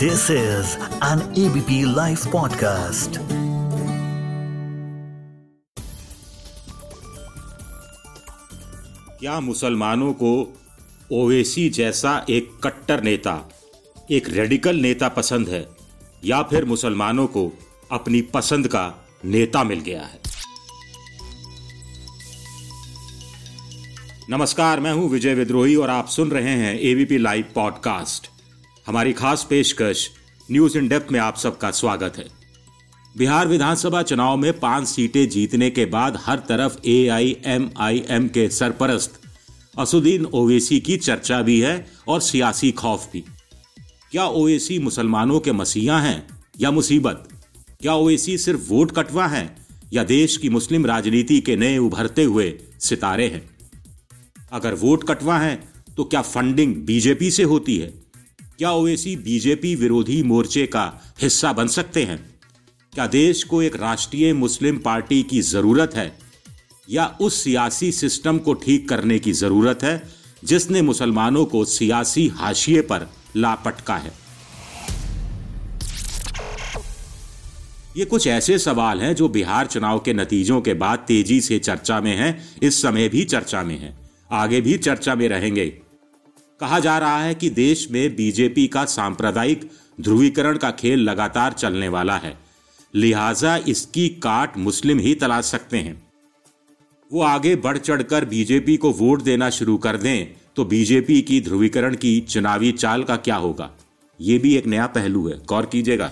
This is an ABP Life podcast. क्या मुसलमानों को ओवैसी जैसा एक कट्टर नेता, एक रेडिकल नेता पसंद है, या फिर मुसलमानों को अपनी पसंद का नेता मिल गया है नमस्कार, मैं हूँ विजय विद्रोही और आप सुन रहे हैं एबीपी लाइव पॉडकास्ट हमारी खास पेशकश न्यूज़ इन डेप्थ में आप सबका स्वागत है। बिहार विधानसभा चुनाव में पाँच सीटें जीतने के बाद हर तरफ़ ए आई एम आई एम के सरपरस्त। असुद्दीन ओवैसी की चर्चा भी है और सियासी खौफ भी। क्या ओवैसी मुसलमानों के मसीहा हैं या मुसीबत? क्या ओवैसी सिर्फ़ वोट कटवा है या देश की मुस्लिम राजनीति के नए उभरते हुए सितारे हैं? अगर वोट कटवा है तो क्या फंडिंग बीजेपी से होती है? क्या ओवैसी बीजेपी विरोधी मोर्चे का हिस्सा बन सकते हैं? क्या देश को एक राष्ट्रीय मुस्लिम पार्टी की ज़रूरत है? या उस सियासी सिस्टम को ठीक करने की ज़रूरत है, जिसने मुसलमानों को सियासी हाशिए पर लापटका है? ये कुछ ऐसे सवाल हैं जो बिहार चुनाव के नतीजों के बाद तेज़ी से चर्चा में हैं, इस समय भी चर्चा में हैं। आगे भी चर्चा में रहेंगे। कहा जा रहा है कि देश में बीजेपी का सांप्रदायिक ध्रुवीकरण का खेल लगातार चलने वाला है। लिहाजा इसकी काट मुस्लिम ही तलाश सकते हैं। वो आगे बढ़ चढ़कर बीजेपी को वोट देना शुरू कर दें तो बीजेपी की ध्रुवीकरण की चुनावी चाल का क्या होगा? ये भी एक नया पहलू है। गौर कीजिएगा।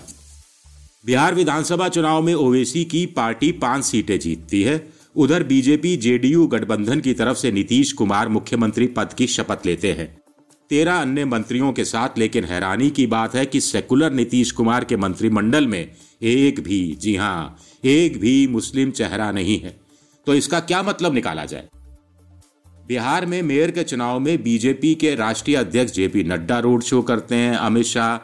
बिहार विधानसभा चुनाव में ओवैसी की पार्टी पाँच सीटें जीतती है। उधर बीजेपी जेडीयू गठबंधन की तरफ़ से नीतीश कुमार मुख्यमंत्री पद की शपथ लेते हैं। तेरह अन्य मंत्रियों के साथ, लेकिन हैरानी की बात है कि सेकुलर नीतीश कुमार के मंत्रिमंडल में एक भी, जी हाँ, एक भी मुस्लिम चेहरा नहीं है। तो इसका क्या मतलब निकाला जाए? बिहार में मेयर के चुनाव में बीजेपी के राष्ट्रीय अध्यक्ष जेपी नड्डा रोड शो करते हैं, अमित शाह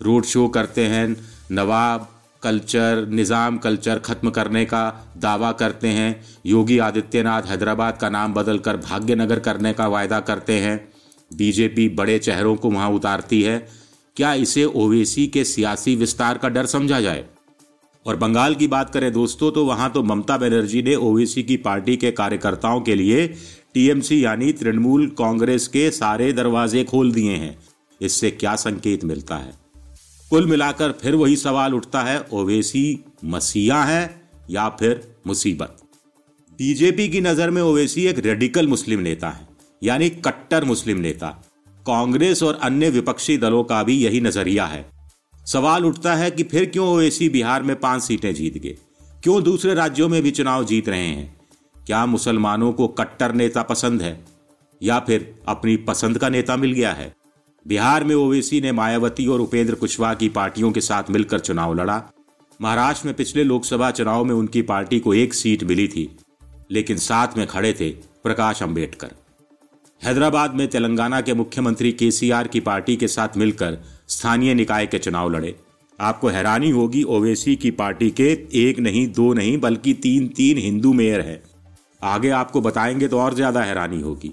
रोड शो करते हैं, नवाब कल्चर, निज़ाम कल्चर खत्म करने का दावा करते हैं, योगी आदित्यनाथ हैदराबाद का नाम बदलकर भाग्यनगर करने का वायदा करते हैं। बीजेपी बड़े चेहरों को वहाँ उतारती है। क्या इसे ओवैसी के सियासी विस्तार का डर समझा जाए? और बंगाल की बात करें दोस्तों तो वहाँ तो ममता बनर्जी ने ओवैसी की पार्टी के कार्यकर्ताओं के लिए टीएमसी यानी तृणमूल कांग्रेस के सारे दरवाजे खोल दिए हैं। इससे क्या संकेत मिलता है? कुल मिलाकर फिर वही सवाल उठता है, ओवैसी मसीहा है या फिर मुसीबत? बीजेपी की नज़र में ओवैसी एक रेडिकल मुस्लिम नेता है। यानी कट्टर मुस्लिम नेता। कांग्रेस और अन्य विपक्षी दलों का भी यही नज़रिया है। सवाल उठता है कि फिर क्यों ओवैसी बिहार में पाँच सीटें जीत गए? क्यों दूसरे राज्यों में भी चुनाव जीत रहे हैं? क्या मुसलमानों को कट्टर नेता पसंद है? या फिर अपनी पसंद का नेता मिल गया है? बिहार में ओवैसी ने मायावती और उपेंद्र कुशवाहा की पार्टियों के साथ मिलकर चुनाव लड़ा। महाराष्ट्र में पिछले लोकसभा चुनाव में उनकी पार्टी को एक सीट मिली थी, लेकिन साथ में खड़े थे प्रकाश अंबेडकर। हैदराबाद में तेलंगाना के मुख्यमंत्री केसीआर की पार्टी के साथ मिलकर स्थानीय निकाय के चुनाव लड़े। आपको हैरानी होगी, ओवैसी की पार्टी के एक नहीं, दो नहीं, बल्कि तीन तीन हिंदू मेयर हैं। आगे आपको बताएँगे तो और ज़्यादा हैरानी होगी।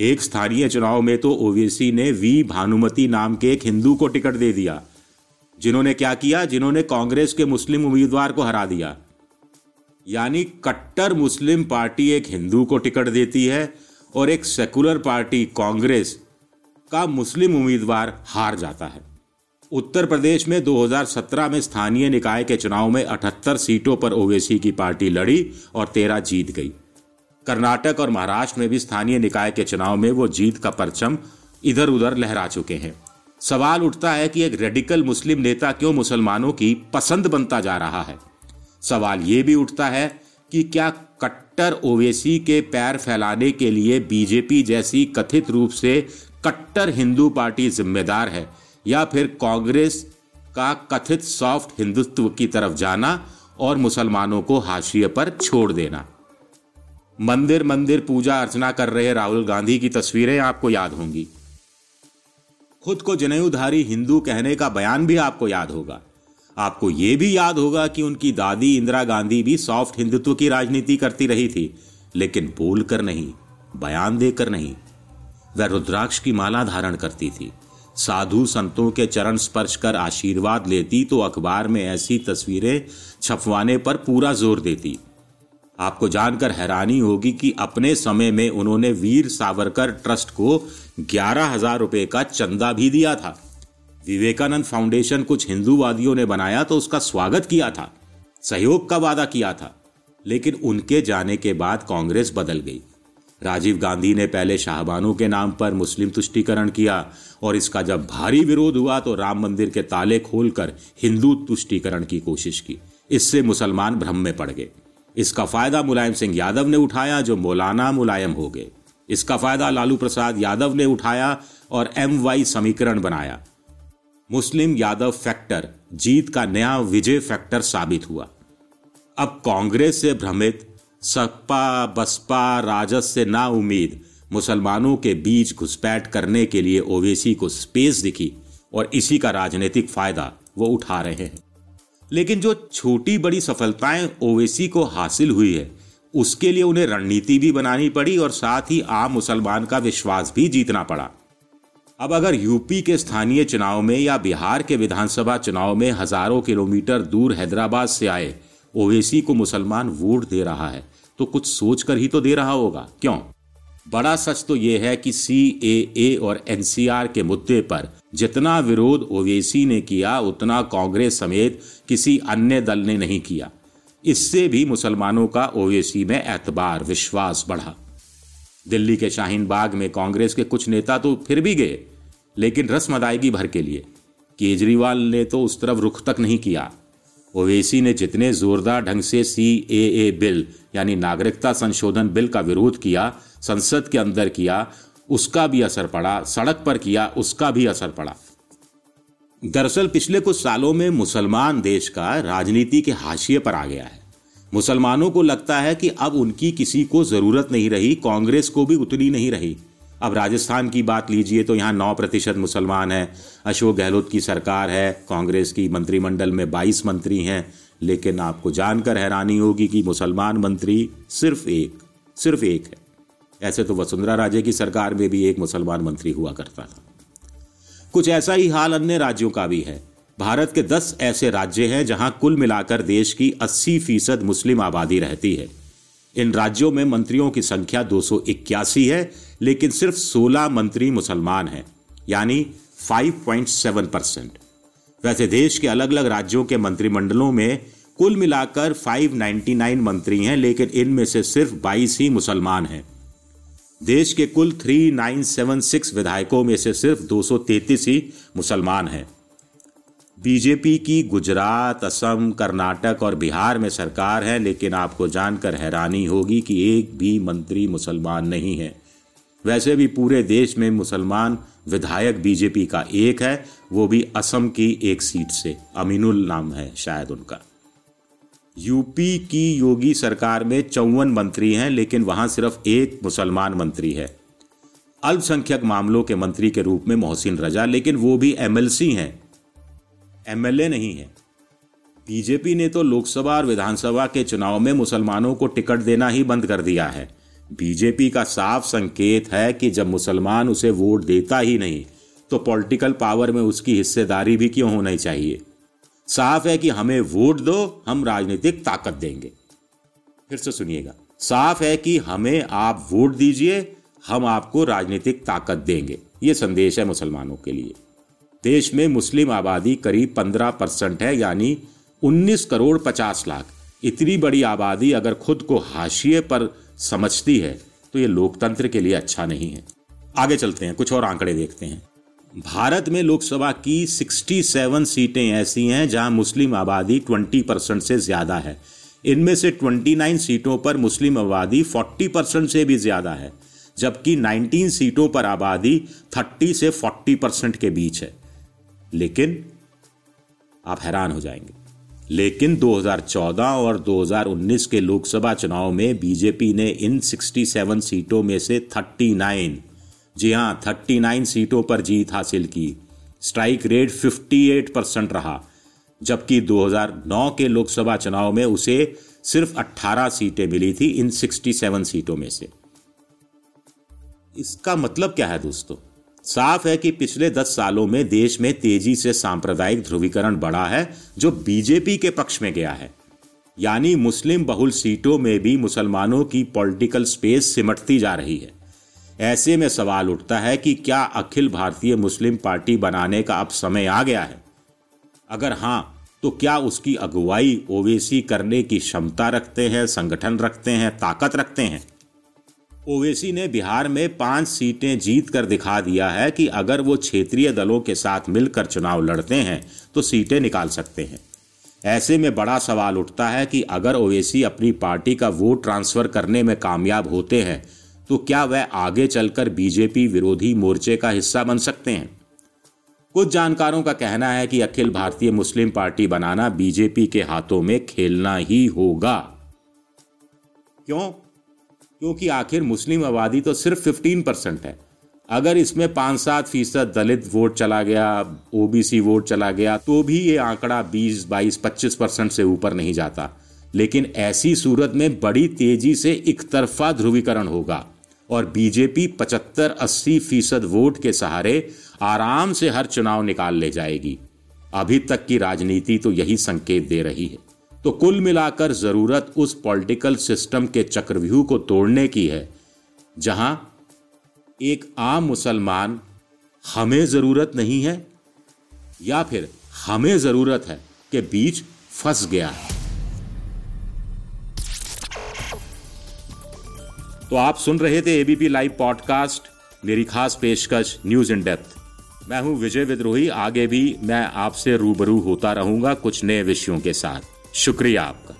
एक स्थानीय चुनाव में तो ओवैसी ने वी. भानुमति नाम के एक हिंदू को टिकट दे दिया, जिन्होंने क्या किया? जिन्होंने कांग्रेस के मुस्लिम उम्मीदवार को हरा दिया। यानी कट्टर मुस्लिम पार्टी एक हिंदू को टिकट देती है और एक सेकुलर पार्टी कांग्रेस का मुस्लिम उम्मीदवार हार जाता है। उत्तर प्रदेश में 2017 में स्थानीय निकाय के चुनाव में 78 सीटों पर ओवैसी की पार्टी लड़ी और 13 जीत गई। कर्नाटक और महाराष्ट्र में भी स्थानीय निकाय के चुनाव में वो जीत का परचम इधर उधर लहरा चुके हैं। सवाल उठता है कि एक रेडिकल मुस्लिम नेता क्यों मुसलमानों की पसंद बनता जा रहा है? सवाल ये भी उठता है कि क्या कट्टर ओवैसी के पैर फैलाने के लिए बीजेपी जैसी कथित रूप से कट्टर हिंदू पार्टी जिम्मेदार है? या फिर कांग्रेस का कथित सॉफ्ट हिंदुत्व की तरफ़ जाना और मुसलमानों को हाशिए पर छोड़ देना? मंदिर मंदिर पूजा अर्चना कर रहे राहुल गांधी की तस्वीरें आपको याद होंगी। खुद को जनेऊधारी हिंदू कहने का बयान भी आपको याद होगा। आपको यह भी याद होगा कि उनकी दादी इंदिरा गांधी भी सॉफ्ट हिंदुत्व की राजनीति करती रही थी, लेकिन बोलकर नहीं, बयान देकर नहीं। वह रुद्राक्ष की माला धारण करती थी। साधु संतों के चरण स्पर्श कर आशीर्वाद लेती तो अखबार में ऐसी तस्वीरें छपवाने पर पूरा ज़ोर देती। आपको जानकर हैरानी होगी कि अपने समय में उन्होंने वीर सावरकर ट्रस्ट को ग्यारह हज़ार रुपए का चंदा भी दिया था। विवेकानंद फाउंडेशन कुछ हिंदूवादियों ने बनाया तो उसका स्वागत किया था, सहयोग का वादा किया था, लेकिन उनके जाने के बाद कांग्रेस बदल गई। राजीव गांधी ने पहले शाहबानों के नाम पर मुस्लिम तुष्टिकरण किया और इसका जब भारी विरोध हुआ तो राम मंदिर के ताले खोलकर हिंदू तुष्टिकरण की कोशिश की। इससे मुसलमान भ्रम में पड़ गए। इसका फ़ायदा मुलायम सिंह यादव ने उठाया, जो मौलाना मुलायम हो गए। इसका फ़ायदा लालू प्रसाद यादव ने उठाया और एम वाई समीकरण बनाया। मुस्लिम यादव फैक्टर जीत का नया विजय फैक्टर साबित हुआ। अब कांग्रेस से भ्रमित, सपा, बसपा, राजद से ना उम्मीद, मुसलमानों के बीच घुसपैठ करने के लिए ओवैसी को स्पेस दिखी और इसी का राजनीतिक फ़ायदा वो उठा रहे हैं। लेकिन जो छोटी बड़ी सफलताएँ ओवैसी को हासिल हुई है, उसके लिए उन्हें रणनीति भी बनानी पड़ी और साथ ही आम मुसलमान का विश्वास भी जीतना पड़ा। अब अगर यूपी के स्थानीय चुनाव में या बिहार के विधानसभा चुनाव में हज़ारों किलोमीटर दूर हैदराबाद से आए, ओवैसी को मुसलमान वोट दे रहा है तो कुछ सोचकर ही तो दे रहा होगा। क्यों? बड़ा सच तो यह है कि सी ए ए और एनसीआर के मुद्दे पर जितना विरोध ओवैसी ने किया, उतना कांग्रेस समेत किसी अन्य दल ने नहीं किया। इससे भी मुसलमानों का ओवैसी में एतबार, विश्वास बढ़ा। दिल्ली के शाहीन बाग में कांग्रेस के कुछ नेता तो फिर भी गए। लेकिन रस्म अदायगी भर के लिए। केजरीवाल ने तो उस तरफ़ रुख तक नहीं किया। ओवैसी ने जितने जोरदार ढंग से सी ए ए बिल, यानी नागरिकता संशोधन बिल का विरोध किया, संसद के अंदर किया, उसका भी असर पड़ा, सड़क पर किया, उसका भी असर पड़ा। दरअसल पिछले कुछ सालों में मुसलमान देश का राजनीति के हाशिए पर आ गया है। मुसलमानों को लगता है कि अब उनकी किसी को ज़रूरत नहीं रही, कांग्रेस को भी उतनी नहीं रही। अब राजस्थान की बात लीजिए तो यहाँ नौ प्रतिशत मुसलमान हैं। अशोक गहलोत की सरकार है, कांग्रेस की मंत्रिमंडल में बाईस मंत्री हैं, लेकिन आपको जानकर हैरानी होगी कि मुसलमान मंत्री सिर्फ़ एक सिर्फ़ एक है। ऐसे तो वसुंधरा राजे की सरकार में भी एक मुसलमान मंत्री हुआ करता था। कुछ ऐसा ही हाल अन्य राज्यों का भी है। भारत के दस ऐसे राज्य हैं जहाँ कुल मिलाकर देश की 80 फ़ीसद मुस्लिम आबादी रहती है। इन राज्यों में मंत्रियों की संख्या दो सौ इक्यासी है, लेकिन सिर्फ़ 16 मंत्री मुसलमान हैं, यानी 5.7 परसेंट वैसे देश के अलग अलग राज्यों के मंत्रिमंडलों में कुल मिलाकर 599 मंत्री हैं, लेकिन इनमें से सिर्फ़ 22 ही मुसलमान हैं। देश के कुल 3976 विधायकों में से सिर्फ़ 233 ही मुसलमान हैं। बीजेपी की गुजरात, असम, कर्नाटक और बिहार में सरकार है, लेकिन आपको जानकर हैरानी होगी कि एक भी मंत्री मुसलमान नहीं है। वैसे भी पूरे देश में मुसलमान विधायक बीजेपी का एक है, वो भी असम की एक सीट से। अमीनुल नाम है शायद उनका। यूपी की योगी सरकार में चौवन मंत्री हैं, लेकिन वहाँ सिर्फ़ एक मुसलमान मंत्री है। अल्पसंख्यक मामलों के मंत्री के रूप में मोहसिन रजा, लेकिन वो भी एमएलसी हैं। एमएलए नहीं है। बीजेपी ने तो लोकसभा और विधानसभा के चुनाव में मुसलमानों को टिकट देना ही बंद कर दिया है। बीजेपी का साफ़ संकेत है कि जब मुसलमान उसे वोट देता ही नहीं तो पॉलिटिकल पावर में उसकी हिस्सेदारी भी क्यों होनी चाहिए? साफ़ है कि हमें वोट दो, हम राजनीतिक ताकत देंगे। फिर से सुनिएगा। साफ़ है कि हमें आप वोट दीजिए, हम आपको राजनीतिक ताकत देंगे। ये संदेश है मुसलमानों के लिए। देश में मुस्लिम आबादी करीब पंद्रह परसेंट है, यानी उन्नीस करोड़ पचास लाख। इतनी बड़ी आबादी अगर खुद को हाशिए पर समझती है तो ये लोकतंत्र के लिए अच्छा नहीं है। आगे चलते हैं, कुछ और आंकड़े देखते हैं। भारत में लोकसभा की 67 सीटें ऐसी हैं जहाँ मुस्लिम आबादी 20 परसेंट से ज़्यादा है। इनमें से 29 सीटों पर मुस्लिम आबादी 40 परसेंट से भी ज़्यादा है, जबकि 19 सीटों पर आबादी 30 से 40 परसेंट के बीच है। लेकिन आप हैरान हो जाएँगे। लेकिन 2014 और 2019 के लोकसभा चुनाव में बीजेपी ने इन 67 सीटों में से 39 जी हाँ 39 सीटों पर जीत हासिल की। स्ट्राइक रेट 58 परसेंट रहा, जबकि 2009 के लोकसभा चुनाव में उसे सिर्फ़ 18 सीटें मिली थी इन 67 सीटों में से। इसका मतलब क्या है दोस्तों? साफ़ है कि पिछले दस सालों में देश में तेज़ी से सांप्रदायिक ध्रुवीकरण बढ़ा है, जो बीजेपी के पक्ष में गया है। यानी मुस्लिम बहुल सीटों में भी मुसलमानों की पॉलिटिकल स्पेस सिमटती जा रही है। ऐसे में सवाल उठता है कि क्या अखिल भारतीय मुस्लिम पार्टी बनाने का अब समय आ गया है? अगर हाँ तो क्या उसकी अगुवाई ओवेसी करने की क्षमता रखते हैं, संगठन रखते हैं, ताकत रखते हैं? ओवेसी ने बिहार में पाँच सीटें जीत कर दिखा दिया है कि अगर वो क्षेत्रीय दलों के साथ मिलकर चुनाव लड़ते हैं तो सीटें निकाल सकते हैं। ऐसे में बड़ा सवाल उठता है कि अगर ओवेसी अपनी पार्टी का वोट ट्रांसफ़र करने में कामयाब होते हैं तो क्या वह आगे चलकर बीजेपी विरोधी मोर्चे का हिस्सा बन सकते हैं? कुछ जानकारों का कहना है कि अखिल भारतीय मुस्लिम पार्टी बनाना बीजेपी के हाथों में खेलना ही होगा। क्यों? क्योंकि आखिर मुस्लिम आबादी तो सिर्फ़ 15 परसेंट है। अगर इसमें पाँच सात फ़ीसद दलित वोट चला गया ओबीसी वोट चला गया तो भी ये आंकड़ा 20, 22, 25 परसेंट से ऊपर नहीं जाता। लेकिन ऐसी सूरत में बड़ी तेज़ी से एक तरफा ध्रुवीकरण होगा और बीजेपी 75-80 फ़ीसद वोट के सहारे आराम से हर चुनाव निकाल ले जाएगी। अभी तक की राजनीति तो यही संकेत दे रही है। तो कुल मिलाकर ज़रूरत उस पॉलिटिकल सिस्टम के चक्रव्यूह को तोड़ने की है, जहाँ एक आम मुसलमान हमें ज़रूरत नहीं है, या फिर हमें ज़रूरत है के बीच फंस गया है। तो आप सुन रहे थे एबीपी लाइव पॉडकास्ट मेरी खास पेशकश न्यूज़ इन डेप्थ मैं हूँ विजय विद्रोही, आगे भी मैं आपसे रूबरू होता रहूँगा कुछ नए विषयों के साथ। शुक्रिया आपका।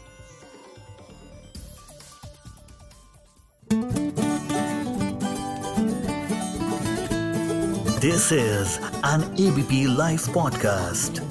This is an ABP live podcast